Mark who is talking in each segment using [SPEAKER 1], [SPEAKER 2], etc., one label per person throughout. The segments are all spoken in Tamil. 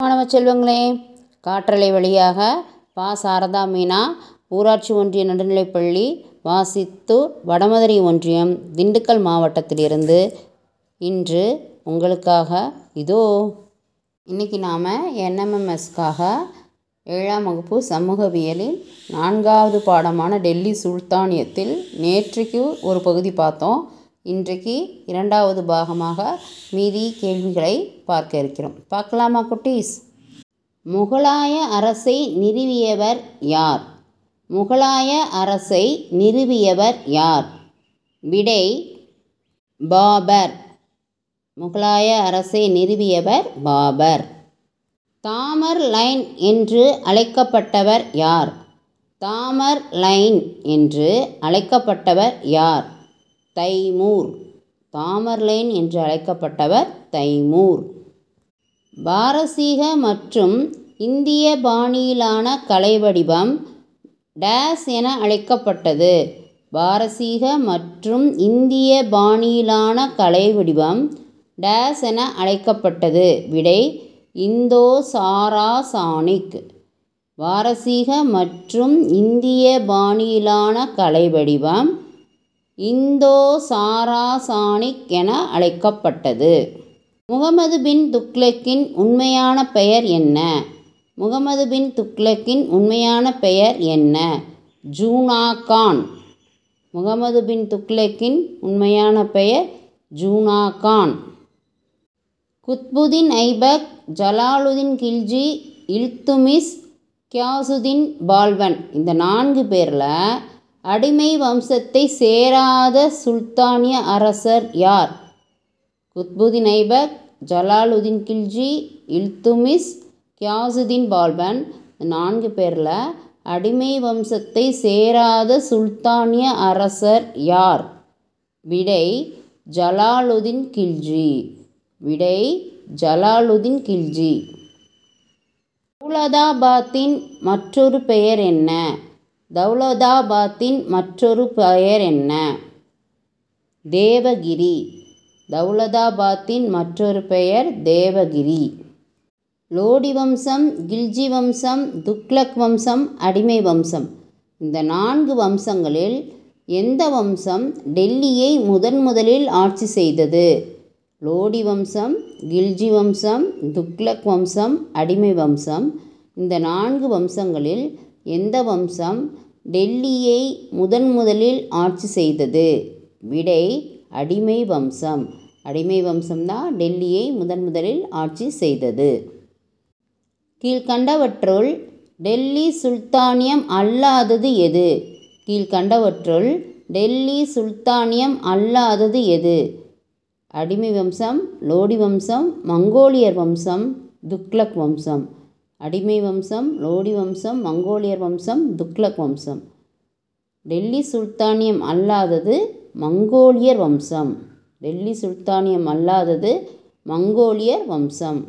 [SPEAKER 1] மாணவ செல்வங்களே காற்றலை வழியாக பா. சாரதா மீனா ஊராட்சி ஒன்றிய நடுநிலைப்பள்ளி வாசித்து வடமதுரை ஒன்றியம் திண்டுக்கல் மாவட்டத்திலிருந்து இன்று உங்களுக்காக இதோ இன்றைக்கி நாம் என்எம்எம்எஸ்க்காக ஏழாம் வகுப்பு சமூகவியலில் நான்காவது பாடமான டெல்லி சுல்தானியத்தில் நேற்றைக்கு ஒரு பகுதி பார்த்தோம். இன்றைக்கு இரண்டாவது பாகமாக மீதி கேள்விகளை பார்க்க இருக்கிறோம். பார்க்கலாமா குட்டீஸ்? முகலாய அரசை நிறுவியவர் யார்? முகலாய அரசை நிறுவியவர் யார்? விடை பாபர். முகலாய அரசை நிறுவியவர் பாபர். தாமர் லைன் என்று அழைக்கப்பட்டவர் யார்? தாமர் லைன் என்று அழைக்கப்பட்டவர் யார்? தைமூர். தாமர்லேன் என்று அழைக்கப்பட்டவர் தைமூர். பாரசீக மற்றும் இந்திய பாணியிலான கலை வடிவம் டேஸ் என அழைக்கப்பட்டது. பாரசீக மற்றும் இந்திய பாணியிலான கலை வடிவம் டேஸ் என அழைக்கப்பட்டது. விடை இந்தோ சாராசானிக் பாரசீக மற்றும் இந்திய பாணியிலான கலை வடிவம் இந்தோ சாராசானிக் என அழைக்கப்பட்டது. முகமது பின் துக்ளக்கின் உண்மையான பெயர் என்ன? முகமது பின் துக்ளக்கின் உண்மையான பெயர் என்ன? ஜூனா கான். முகமது பின் துக்ளக்கின் உண்மையான பெயர் ஜூனா கான். குத்புதீன் ஐபக் ஜலாலுதீன் கில்ஜி இல்துமிஸ் கியாசுதீன் பால்வன். இந்த நான்கு பேரில் அடிமை வம்சத்தை சேராத சுல்தானிய அரசர் யார்? குத்புதீன் ஐபக் ஜலாலுதீன் கில்ஜி இல்துமிஸ் கியாசுதீன் பால்பன் நான்கு பேரில் அடிமை வம்சத்தை சேராத சுல்தானிய அரசர் யார்? விடை ஜலாலுதீன் கில்ஜி. விடை ஜலாலுதீன் கில்ஜி. தௌலதாபாத்தின் மற்றொரு பெயர் என்ன? தௌலதாபாத்தின் மற்றொரு பெயர் என்ன? தேவகிரி. தௌலதாபாத்தின் மற்றொரு பெயர் தேவகிரி. லோடி வம்சம் கில்ஜி வம்சம் துக்லக் வம்சம் அடிமை வம்சம். இந்த நான்கு வம்சங்களில் எந்த வம்சம் டெல்லியை முதன் முதலில் ஆட்சி செய்தது? லோடி வம்சம் கில்ஜி வம்சம் துக்லக் வம்சம் அடிமை வம்சம். இந்த நான்கு வம்சங்களில் எந்த வம்சம் டெல்லியை முதன் முதலில் ஆட்சி செய்தது? விடை அடிமை வம்சம். அடிமை வம்சம்தான் டெல்லியை முதன் முதலில் ஆட்சி செய்தது. கீழ்கண்டவற்றுள் டெல்லி சுல்தானியம் அல்லாதது எது? கீழ்கண்டவற்றுள் டெல்லி சுல்தானியம் அல்லாதது எது? அடிமை வம்சம் லோடி வம்சம் மங்கோலியர் வம்சம் துக்ளக் வம்சம். அடிமை வம்சம் லோடி வம்சம் மங்கோலியர் வம்சம் துக்ளக் வம்சம். டெல்லி சுல்தானியம் அல்லாதது மங்கோலியர் வம்சம். டெல்லி சுல்தானியம் அல்லாதது மங்கோலியர் வம்சம்.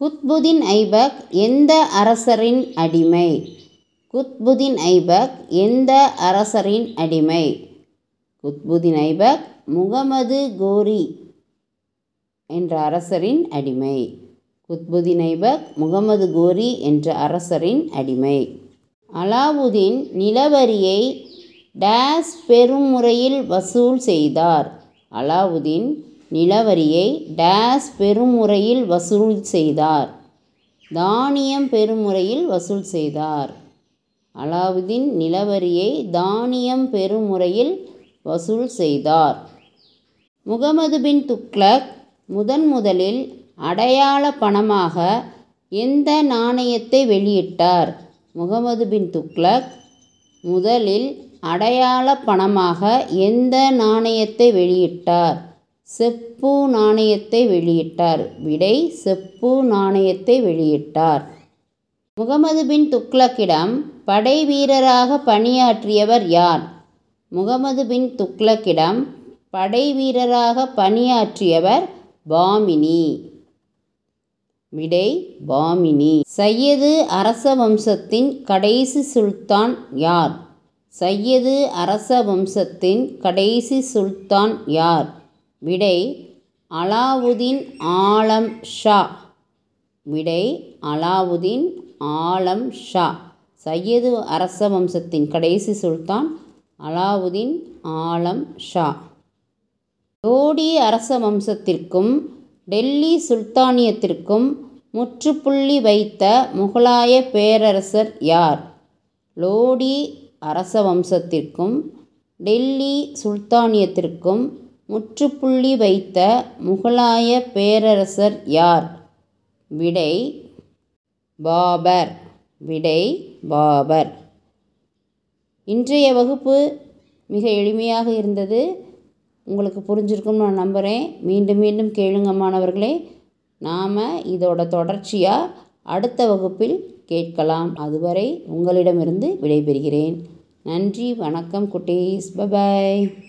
[SPEAKER 1] குத்புதீன் ஐபக் எந்த அரசரின் அடிமை? குத்புதீன் ஐபக் எந்த அரசரின் அடிமை? குத்புதீன் ஐபக் முகமது கோரி என்ற அரசரின் அடிமை. குத்புதீன் ஐபக் முகமது கோரி என்ற அரசரின் அடிமை. அலாவுதீன் நிலவரியை டேஸ் பெரும் முறையில் வசூல் செய்தார். அலாவுதீன் நிலவரியை டேஸ் பெரும் முறையில் வசூல் செய்தார். தானியம் பெரும் முறையில் வசூல் செய்தார். அலாவுதீன் நிலவரியை தானியம் பெரும் முறையில் வசூல் செய்தார். முகமது பின் துக்ளக் முதன் முதலில் அடையாள பணமாக எந்த நாணயத்தை வெளியிட்டார்? முகமது பின் துக்ளக் முதலில் அடையாள பணமாக எந்த நாணயத்தை வெளியிட்டார்? செப்பு நாணயத்தை வெளியிட்டார். விடை செப்பு நாணயத்தை வெளியிட்டார். முகமது பின் துக்ளக்கிடம் படை வீரராக பணியாற்றியவர் யார்? முகமது பின் துக்ளக்கிடம் படை வீரராக பணியாற்றியவர் பாமினி. விடை பாமினி. சையது அரச வம்சத்தின் கடைசி சுல்தான் யார்? சையது அரச வம்சத்தின் கடைசி சுல்தான் யார்? விடை அலாவுதீன் ஆலம் ஷா. விடை அலாவுதீன் ஆலம் ஷா. சையது அரச வம்சத்தின் கடைசி சுல்தான் அலாவுதீன் ஆலம் ஷா. லோடி அரச வம்சத்திற்கும் டெல்லி சுல்தானியத்திற்கும் முற்றுப்புள்ளி வைத்த முகலாய பேரரசர் யார்? லோடி அரச வம்சத்திற்கும் டெல்லி சுல்தானியத்திற்கும் முற்றுப்புள்ளி வைத்த முகலாய பேரரசர் யார்? விடை பாபர். விடை பாபர். இன்றைய வகுப்பு மிக எளிமையாக இருந்தது. உங்களுக்கு புரிஞ்சிருக்கும்னு நான் நம்புகிறேன் மீண்டும் மீண்டும் கேளுங்க மாணவர்களே. நாம் இதோட தொடர்ச்சியாக அடுத்த வகுப்பில் கேட்கலாம். அதுவரை உங்களிடமிருந்து விடைபெறுகிறேன். நன்றி வணக்கம் குட்டீஸ். பபாய்.